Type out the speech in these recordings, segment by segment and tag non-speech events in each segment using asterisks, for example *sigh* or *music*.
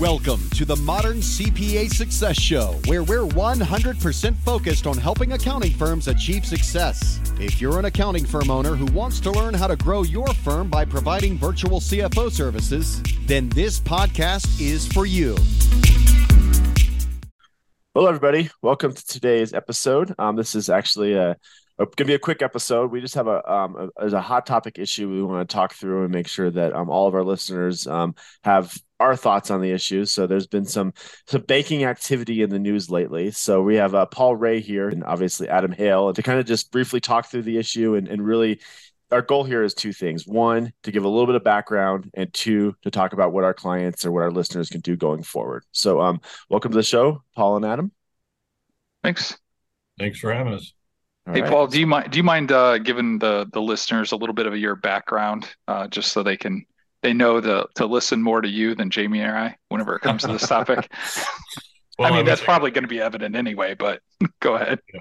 Welcome to the Modern CPA Success Show, where we're 100% focused on helping accounting firms achieve success. If you're an accounting firm owner who wants to learn how to grow your firm by providing virtual CFO services, then this podcast is for you. Hello, everybody. Welcome to today's episode. Um, this is actually a going to be a quick episode. We just have a um a, a, hot topic issue we want to talk through and make sure that um all of our listeners um have our thoughts on the issues. So there's been some some banking activity in the news lately. So we have uh, Paul Rhea here and obviously Adam Hale to kind of just briefly talk through the issue and, and really our goal here is two things one to give a little bit of background and two to talk about what our clients or what our listeners can do going forward so um welcome to the show paul and adam thanks thanks for having us all hey right. Paul, do you mind do you mind uh, giving the the listeners a little bit of your background, uh, just so they can they know to to listen more to you than Jamie or I whenever it comes to this topic? *laughs* well, I mean, I that's probably going to be evident anyway, but *laughs* go ahead. Yeah.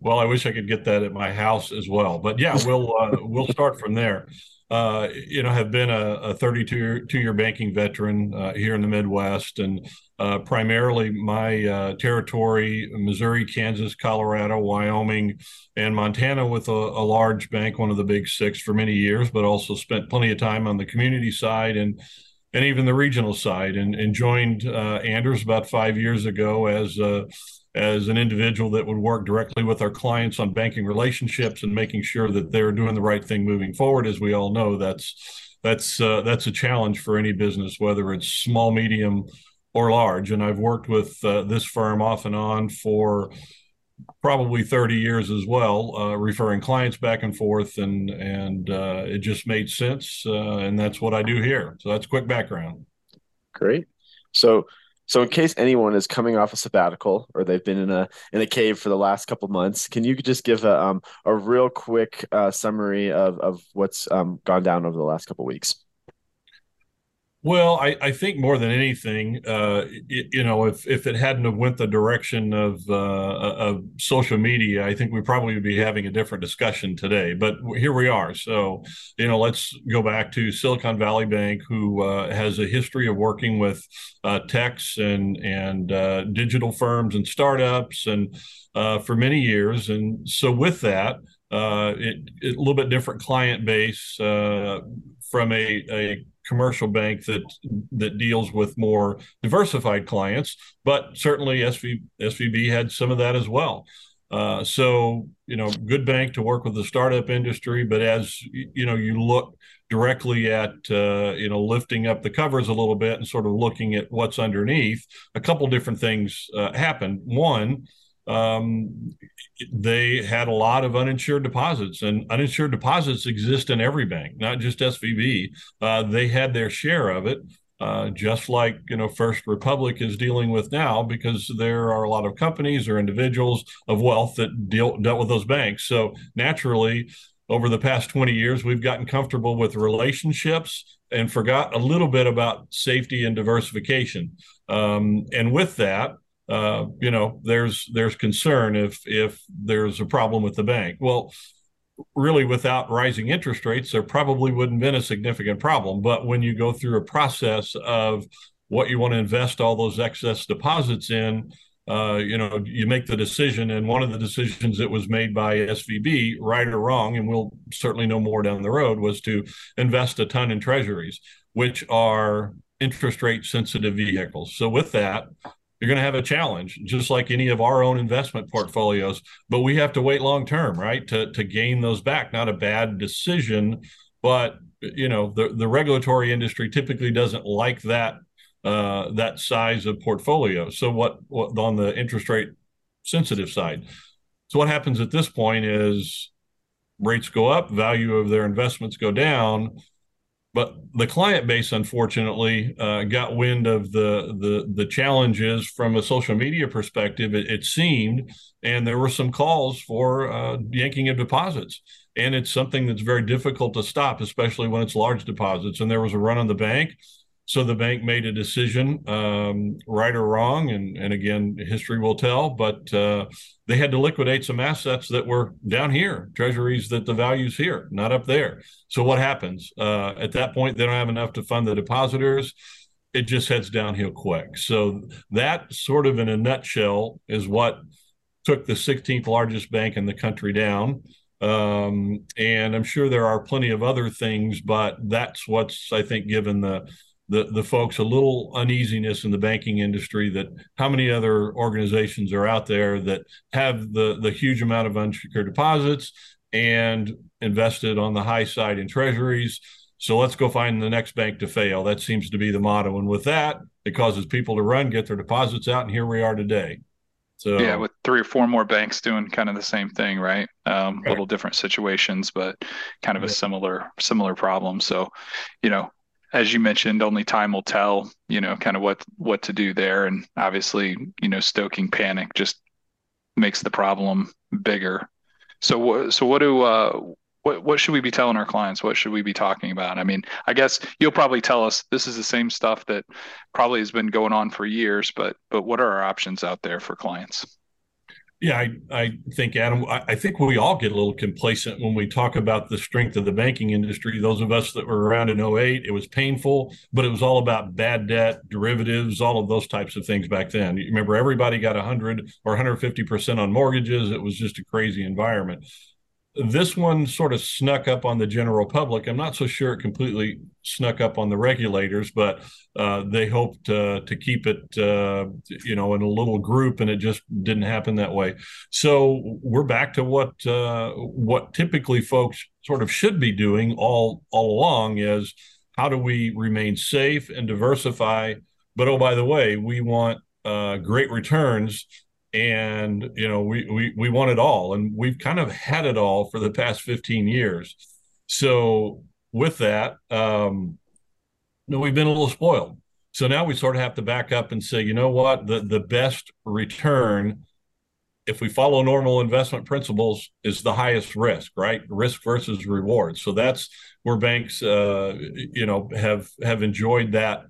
Well, I wish I could get that at my house as well, but yeah, we'll uh, we'll start from there uh, you know, have been a, a 32 year banking veteran uh, here in the Midwest, and uh, primarily my uh, territory: Missouri, Kansas, Colorado, Wyoming, and Montana, with a, a, large bank, one of the big six, for many years. But also spent plenty of time on the community side and and even the regional side, and, and joined uh, Anders about five years ago as as an individual that would work directly with our clients on banking relationships and making sure that they're doing the right thing moving forward. As we all know, that's that's uh, that's a challenge for any business, whether it's small, medium, or large. And I've worked with uh, this firm off and on for probably 30 years as well, uh, referring clients back and forth, and and uh, it just made sense, uh, and that's what I do here. So that's quick background. Great. So so, in case anyone is coming off a sabbatical or they've been in a in a cave for the last couple months, can you just give a um, a real quick uh, summary of of what's um, gone down over the last couple weeks? Well, I, I think more than anything, uh, it, you know, if if it hadn't have went the direction of uh, of social media, I think we probably would be having a different discussion today. But here we are. So, you know, let's go back to Silicon Valley Bank, who uh, has a history of working with uh, techs and and uh, digital firms and startups, and uh, for many years. And so, with that, it, it, a little bit different client base from a, a commercial bank that that deals with more diversified clients, but certainly SV, SVB had some of that as well. Uh, so you know, good bank to work with the startup industry, but as you know, you look directly at uh, you know lifting up the covers a little bit and sort of looking at what's underneath. A couple different things uh, happened. One um, they had a lot of uninsured deposits, and uninsured deposits exist in every bank, not just SVB. Uh, they had their share of it, uh, just like you know First Republic is dealing with now, because there are a lot of companies or individuals of wealth that deal dealt with those banks. So naturally, over the past 20 years, we've gotten comfortable with relationships and forgot a little bit about safety and diversification. Um, and with that, uh, you know, there's there's concern if if there's a problem with the bank. Well, really, without rising interest rates, there probably wouldn't been a significant problem. But when you go through a process of what you want to invest all those excess deposits in, uh, you know, you make the decision, and one of the decisions that was made by SVB, right or wrong, and we'll certainly know more down the road, was to invest a ton in treasuries, which are interest rate sensitive vehicles. So with that, you're going to have a challenge, just like any of our own investment portfolios. But we have to wait long term, right, to to gain those back. Not a bad decision, but you know the the regulatory industry typically doesn't like that uh, that size of portfolio. So what, what on the interest rate sensitive side? So what happens at this point is rates go up, value of their investments go down but the client base, unfortunately, uh, got wind of the, the the challenges from a social media perspective. It, it seemed, and there were some calls for uh, yanking of deposits, and it's something that's very difficult to stop, especially when it's large deposits. And there was a run on the bank, so the bank made a decision, um, right or wrong, and and again, history will tell. But uh, they had to liquidate some assets that were down here, treasuries that the value's here, not up there. So what happens uh, at that point? They don't have enough to fund the depositors. it just heads downhill quick. So that sort of in a nutshell is what took the 16th largest bank in the country down. Um, and I'm sure there are plenty of other things, but that's what's I think given the the the folks a little uneasiness in the banking industry that how many other organizations are out there that have the the huge amount of unsecured deposits and invested on the high side in treasuries. So let's go find the next bank to fail. That seems to be the motto. And with that it causes people to run get their deposits out and here we are today. So yeah with three or four more banks doing kind of the same thing right? Um, right. little different situations but kind of a similar similar problem. So you know as you mentioned, only time will tell, you know, kind of what what to do there. And obviously, you know, stoking panic just makes the problem bigger. So what so what do uh what what should we be telling our clients? What should we be talking about? I mean, I guess you'll probably tell us this is the same stuff that probably has been going on for years, but but what are our options out there for clients? Yeah, I, I think, Adam, I, I, think we all get a little complacent when we talk about the strength of the banking industry. Those of us that were around in 08, it was painful, but it was all about bad debt, derivatives, all of those types of things back then. You remember, everybody got 100 or 150% on mortgages. It was just a crazy environment this one sort of snuck up on the general public. I'm not so sure it completely snuck up on the regulators, but uh, they hoped uh, to keep it, uh, you know, in a little group, and it just didn't happen that way. So we're back to what uh, what typically folks sort of should be doing all all along is how do we remain safe and diversify? But oh, by the way, we want uh, great returns and you know we we we want it all and we've kind of had it all for the past 15 years. So with that um you know, we've been a little spoiled. So now we sort of have to back up and say you know what? The the best return if we follow normal investment principles is the highest risk right? Risk versus reward. So that's where banks uh you know have have enjoyed that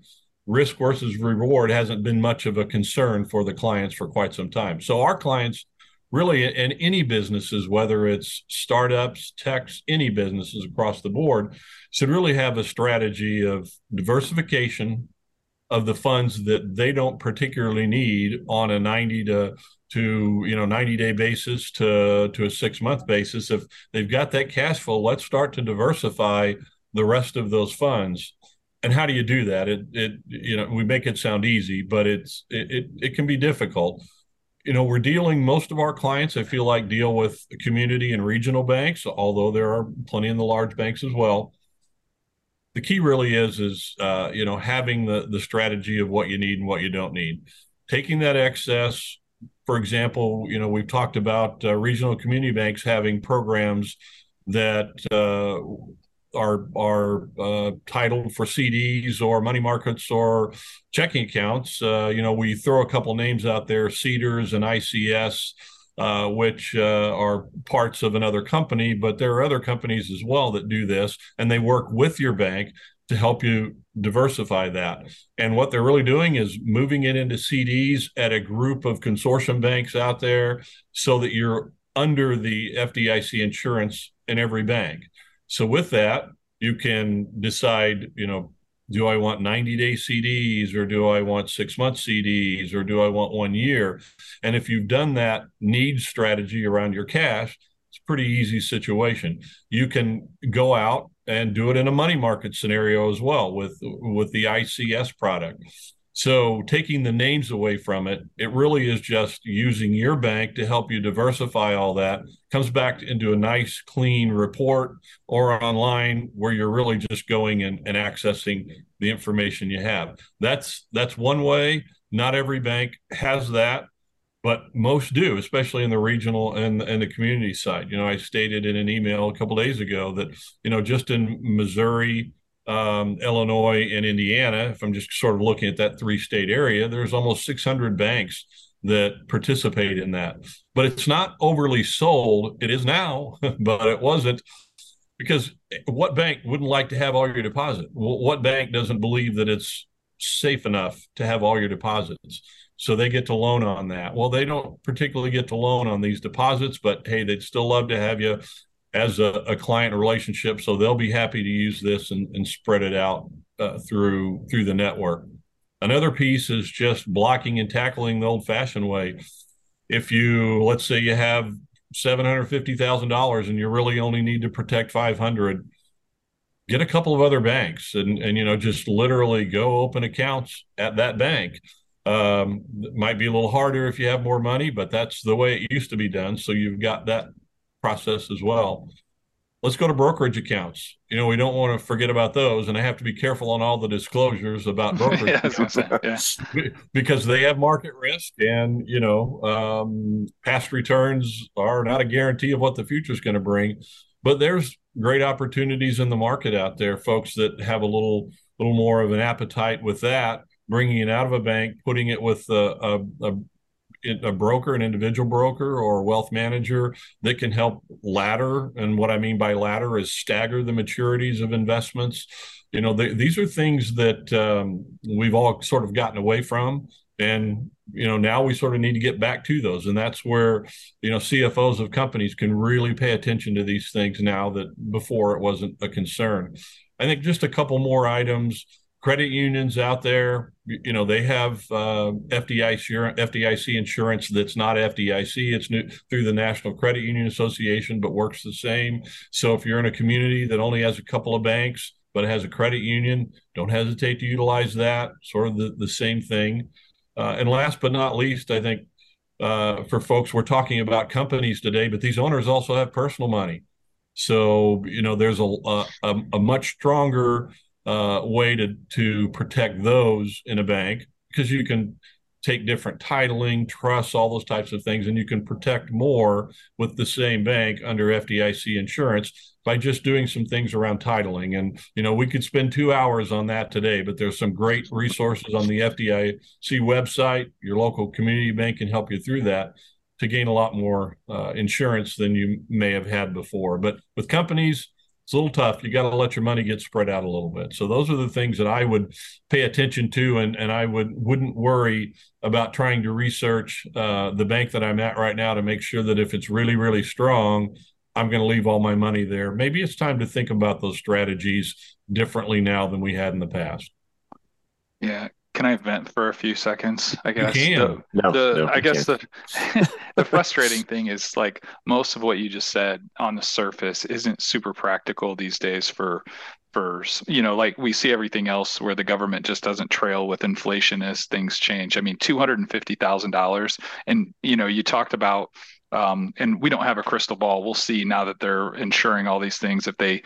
risk versus reward hasn't been much of a concern for the clients for quite some time. So our clients really in any businesses, whether it's startups, techs, any businesses across the board, should really have a strategy of diversification of the funds that they don't particularly need on a 90 to to you know 90 day basis to to a six month basis if they've got that cash flow let's start to diversify the rest of those funds and how do you do that? It it you know we make it sound easy, but it's it it, it can be difficult. You know, we're dealing most of our clients. I feel like deal with community and regional banks, although there are plenty in the large banks as well. The key really is is uh, you know having the the strategy of what you need and what you don't need. Taking that excess, for example, you know we've talked about uh, regional community banks having programs that uh, are are uh, titled for CDs or money markets or checking accounts. Uh, you know, we throw a couple names out there: CDARS and ICS, uh, which uh, are parts of another company. But there are other companies as well that do this, and they work with your bank to help you diversify that. And what they're really doing is moving it into CDs at a group of consortium banks out there, so that you're under the FDIC insurance in every bank. So with that, you can decide, you know, do I want 90 day CDs or do I want six month CDs or do I want one year? And if you've done that need strategy around your cash, it's a pretty easy situation. You can go out and do it in a money market scenario as well with with the ICS product. So taking the names away from it, it really is just using your bank to help you diversify all that. Comes back into a nice, clean report or online where you're really just going and, and accessing the information you have. That's that's one way. Not every bank has that, but most do, especially in the regional and, and the community side. You know, I stated in an email a couple days ago that, you know, just in Missouri, um, Illinois, and Indiana, if I'm just sort of looking at that three state area, there's almost 600 banks that participate in that. But it's not overly sold. It is now, *laughs* but it wasn't because what bank wouldn't like to have all your deposit? What bank doesn't believe that it's safe enough to have all your deposits? So they get to loan on that. Well, they don't particularly get to loan on these deposits, but hey, they'd still love to have you as a, a, client relationship. So they'll be happy to use this and, and spread it out uh, through through the network. Another piece is just blocking and tackling the old fashioned way. If you, let's say you have $750,000 and you really only need to protect 500, get a couple of other banks and, and, you know, just literally go open accounts at that bank. Um, might be a little harder if you have more money, but that's the way it used to be done. So you've got that process as well let's go to brokerage accounts. You know, we don't want to forget about those, and I have to be careful on all the disclosures about *laughs* brokerage yeah, yeah. because they have market risk, and you know, um, past returns are not a guarantee of what the future is going to bring. But there's great opportunities in the market out there, folks that have a little little more of an appetite with that, bringing it out of a bank, putting it with a, a, a a broker, an individual broker or a wealth manager that can help ladder. And what I mean by ladder is stagger the maturities of investments. You know, these are things that um, we've all sort of gotten away from. And, you know, now we sort of need to get back to those. And that's where, you know, CFOs of companies can really pay attention to these things now that before it wasn't a concern. I think just a couple more items credit unions out there, you know, they have uh, FDIC, FDIC insurance that's not FDIC. It's new, through the National Credit Union Association, but works the same. So if you're in a community that only has a couple of banks, but has a credit union, don't hesitate to utilize that. Sort of the, the same thing. Uh, and last but not least, I think uh, for folks, we're talking about companies today, but these owners also have personal money. So, you know, there's a, a, a much stronger uh, way to to protect those in a bank because you can take different titling, trusts, all those types of things, and you can protect more with the same bank under FDIC insurance by just doing some things around titling. And you know, we could spend two hours on that today, but there's some great resources on the FDIC website. Your local community bank can help you through that to gain a lot more uh, insurance than you may have had before. But with companies, it's a little tough. You got to let your money get spread out a little bit. So those are the things that I would pay attention to, and and I would wouldn't worry about trying to research uh, the bank that I'm at right now to make sure that if it's really really strong, I'm going to leave all my money there. Maybe it's time to think about those strategies differently now than we had in the past. Yeah, can I vent for a few seconds? I guess. You can. The, no, the no, I guess the *laughs* the frustrating *laughs* thing is like most of what you just said on the surface isn't super practical these days for for you know like we see everything else where the government just doesn't trail with inflation as things change. I mean, two hundred and fifty thousand dollars, and you know you talked about um, and we don't have a crystal ball. We'll see now that they're insuring all these things if they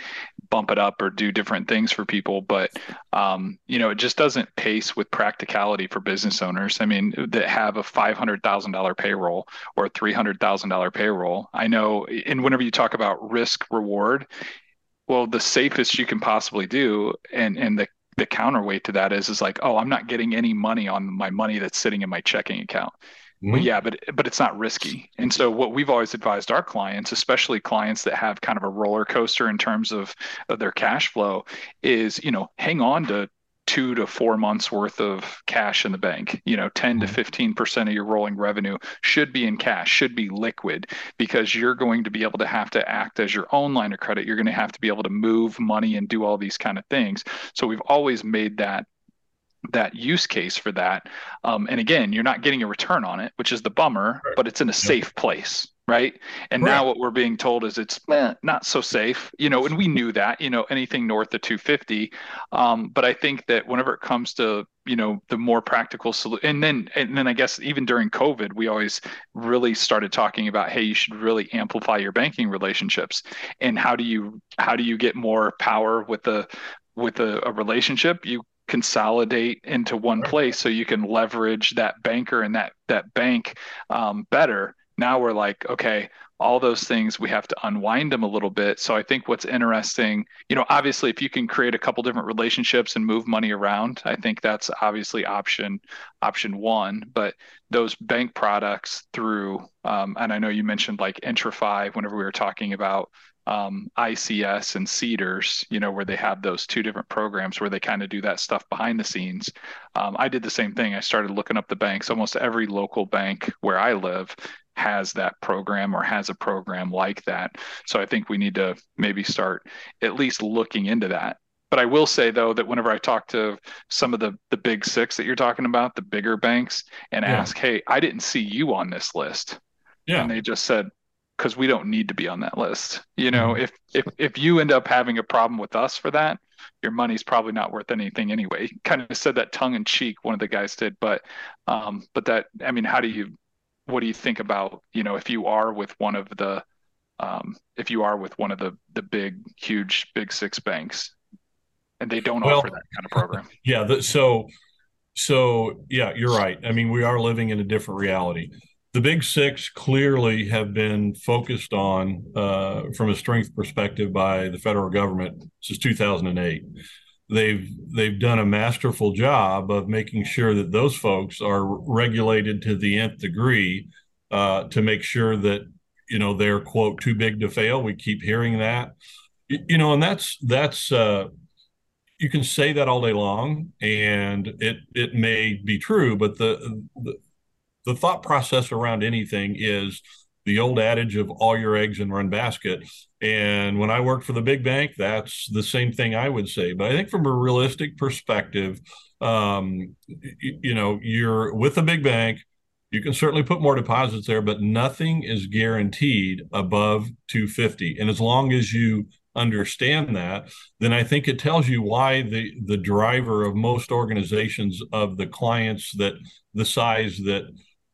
bump it up or do different things for people. But um, you know, it just doesn't pace with practicality for business owners. I mean, that have a five hundred thousand dollar payroll or three hundred thousand dollar payroll. I know, and whenever you talk about risk reward, well, the safest you can possibly do, and and the the counterweight to that is is like, oh, I'm not getting any money on my money that's sitting in my checking account. Mm-hmm. Well, yeah, but but it's not risky. And so what we've always advised our clients, especially clients that have kind of a roller coaster in terms of, of their cash flow, is you know hang on to two to four months worth of cash in the bank. You know, 10 to 15 percent of your rolling revenue should be in cash, should be liquid, because you're going to be able to have to act as your own line of credit. You're going to have to be able to move money and do all these kind of things. So we've always made that that use case for that. Um, and again, you're not getting a return on it, which is the bummer, right. but it's in a safe place. Right. And right. now what we're being told is it's eh, not so safe, you know, and we knew that, you know, anything north of 250. Um, but I think that whenever it comes to, you know, the more practical solution, and then, and then I guess even during COVID, we always really started talking about, hey, you should really amplify your banking relationships. And how do you, how do you get more power with the, with a, a relationship? You consolidate into one place so you can leverage that banker and that that bank um, better. Now we're like okay all those things we have to unwind them a little bit so i think what's interesting you know obviously if you can create a couple different relationships and move money around i think that's obviously option option one but those bank products through um, and i know you mentioned like IntraFi whenever we were talking about um, ICS and CDARS, you know, where they have those two different programs where they kind of do that stuff behind the scenes. Um, I did the same thing. I started looking up the banks. Almost every local bank where I live has that program or has a program like that. So I think we need to maybe start at least looking into that. but I will say though that whenever I talk to some of the the big six that you're talking about, the bigger banks, and yeah. ask, "Hey, I didn't see you on this list," yeah. and they just said, "Because we don't need to be on that list." You know, mm-hmm. if if if you end up having a problem with us for that, your money's probably not worth anything anyway. Kind of said that tongue in cheek. One of the guys did, but um, but that I mean, how do you what do you think about you know if you are with one of the um, if you are with one of the the big huge big six banks and they don't well, offer that kind of program. *laughs* Yeah. The, so, so yeah, you're right. I mean, we are living in a different reality. The big six clearly have been focused on, uh, from a strength perspective, by the federal government since 2008. They've they've done a masterful job of making sure that those folks are regulated to the nth degree uh, to make sure that you know they're quote too big to fail. We keep hearing that, you know, and that's that's uh, you can say that all day long, and it it may be true, but the, the the thought process around anything is the old adage of all your eggs in one basket. And when I worked for the big bank, that's the same thing I would say. But I think from a realistic perspective, um, you, you know, you're with a big bank, you can certainly put more deposits there, but nothing is guaranteed above 250. And as long as you understand that, then I think it tells you why the the driver of most organizations of the clients that the size that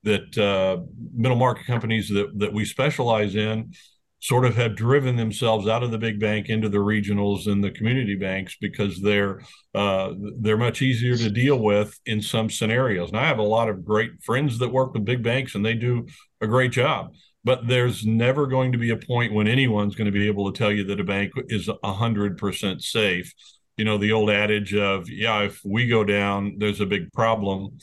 that uh, middle market companies that that we specialize in sort of have driven themselves out of the big bank into the regionals and the community banks because they're uh, they're much easier to deal with in some scenarios. And I have a lot of great friends that work with big banks and they do a great job but there's never going to be a point when anyone's going to be able to tell you that a bank is 100% safe you know the old adage of yeah if we go down there's a big problem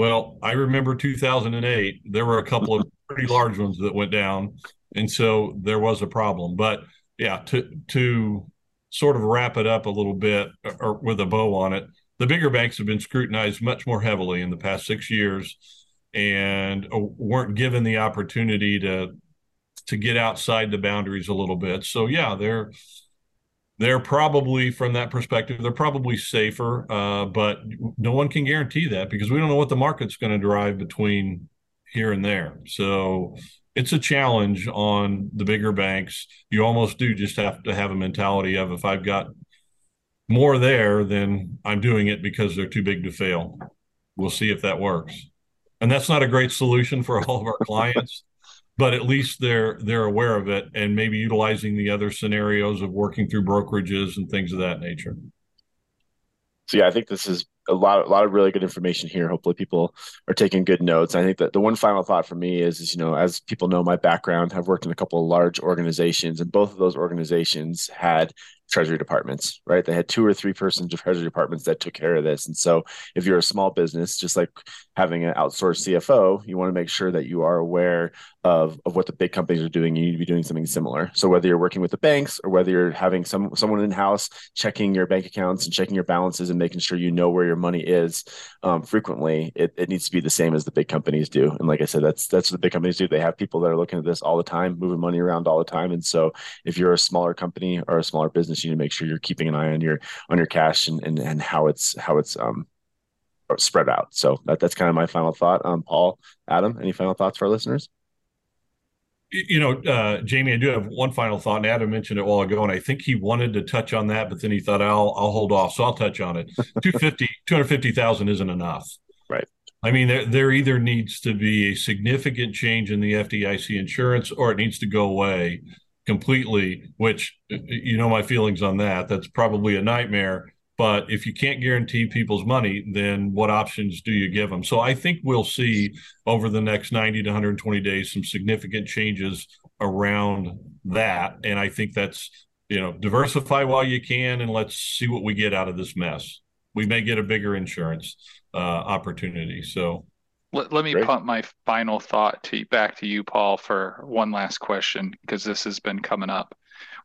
well i remember 2008 there were a couple of *laughs* pretty large ones that went down and so there was a problem but yeah to to sort of wrap it up a little bit or with a bow on it the bigger banks have been scrutinized much more heavily in the past six years and uh, weren't given the opportunity to to get outside the boundaries a little bit. So yeah, they're they're probably from that perspective they're probably safer, uh, but no one can guarantee that because we don't know what the market's going to drive between here and there. So it's a challenge on the bigger banks. You almost do just have to have a mentality of if I've got more there, then I'm doing it because they're too big to fail. We'll see if that works and that's not a great solution for all of our clients but at least they're they're aware of it and maybe utilizing the other scenarios of working through brokerages and things of that nature so yeah i think this is a lot a lot of really good information here hopefully people are taking good notes i think that the one final thought for me is, is you know as people know my background i've worked in a couple of large organizations and both of those organizations had treasury departments, right? They had two or three person treasury departments that took care of this. And so if you're a small business, just like having an outsourced CFO, you want to make sure that you are aware of, of what the big companies are doing. You need to be doing something similar. So whether you're working with the banks or whether you're having some someone in house checking your bank accounts and checking your balances and making sure you know where your money is um, frequently, it, it needs to be the same as the big companies do. And like I said, that's that's what the big companies do. They have people that are looking at this all the time, moving money around all the time. And so if you're a smaller company or a smaller business, you need to make sure you're keeping an eye on your on your cash and and, and how it's how it's um spread out. So that, that's kind of my final thought. Um, Paul, Adam, any final thoughts for our listeners? You know, uh, Jamie, I do have one final thought, and Adam mentioned it a while ago, and I think he wanted to touch on that, but then he thought, I'll I'll hold off, so I'll touch on it. *laughs* 250, 250,000 isn't enough. Right. I mean, there, there either needs to be a significant change in the FDIC insurance or it needs to go away completely, which you know my feelings on that. That's probably a nightmare. But if you can't guarantee people's money, then what options do you give them? So I think we'll see over the next 90 to 120 days some significant changes around that. And I think that's, you know, diversify while you can and let's see what we get out of this mess. We may get a bigger insurance uh, opportunity. So let, let me Great. punt my final thought to back to you, Paul, for one last question because this has been coming up.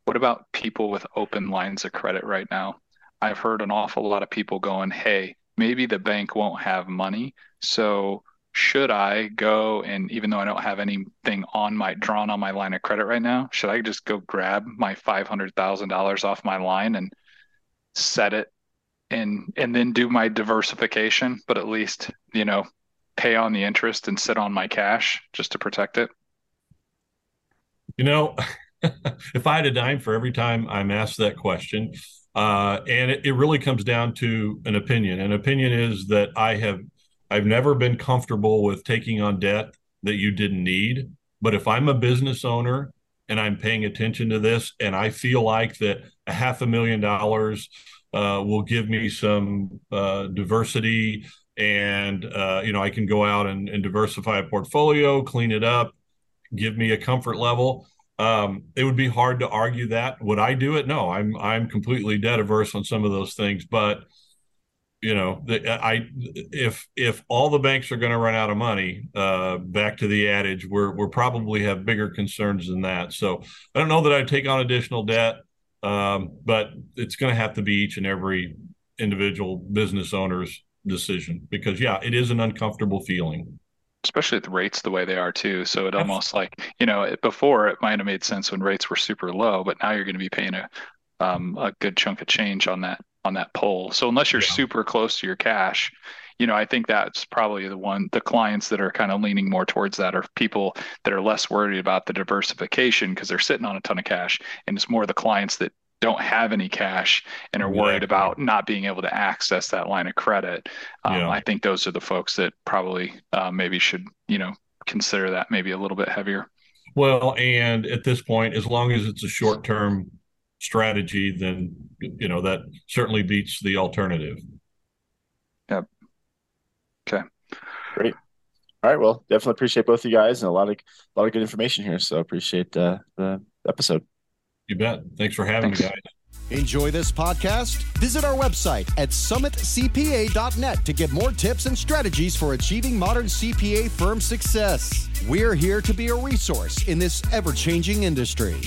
What about people with open lines of credit right now? I've heard an awful lot of people going, "Hey, maybe the bank won't have money, so should I go and even though I don't have anything on my drawn on my line of credit right now, should I just go grab my five hundred thousand dollars off my line and set it and and then do my diversification, but at least, you know, pay on the interest and sit on my cash just to protect it? You know, *laughs* if I had a dime for every time I'm asked that question, uh, and it, it really comes down to an opinion. An opinion is that I have I've never been comfortable with taking on debt that you didn't need. But if I'm a business owner and I'm paying attention to this, and I feel like that a half a million dollars uh, will give me some uh, diversity, and uh, you know I can go out and, and, diversify a portfolio, clean it up, give me a comfort level. Um, it would be hard to argue that. Would I do it? No, I'm I'm completely debt averse on some of those things, but you know, the, I if if all the banks are going to run out of money, uh, back to the adage, we're we're probably have bigger concerns than that. So I don't know that I'd take on additional debt, um, but it's going to have to be each and every individual business owner's decision because yeah, it is an uncomfortable feeling. Especially with the rates the way they are too. So it almost like you know before it might have made sense when rates were super low, but now you're going to be paying a um, a good chunk of change on that on that pull. So unless you're yeah. super close to your cash, you know, I think that's probably the one, the clients that are kind of leaning more towards that are people that are less worried about the diversification because they're sitting on a ton of cash. And it's more the clients that don't have any cash and are worried about not being able to access that line of credit. Um, yeah. I think those are the folks that probably uh, maybe should, you know, consider that maybe a little bit heavier. Well, and at this point, as long as it's a short term strategy, then you know that certainly beats the alternative. Yep. Okay. Great. All right. Well, definitely appreciate both of you guys and a lot of a lot of good information here. So appreciate uh, the episode. You bet. Thanks for having Thanks. me, guys. Enjoy this podcast? Visit our website at summitcpa.net to get more tips and strategies for achieving modern CPA firm success. We're here to be a resource in this ever changing industry.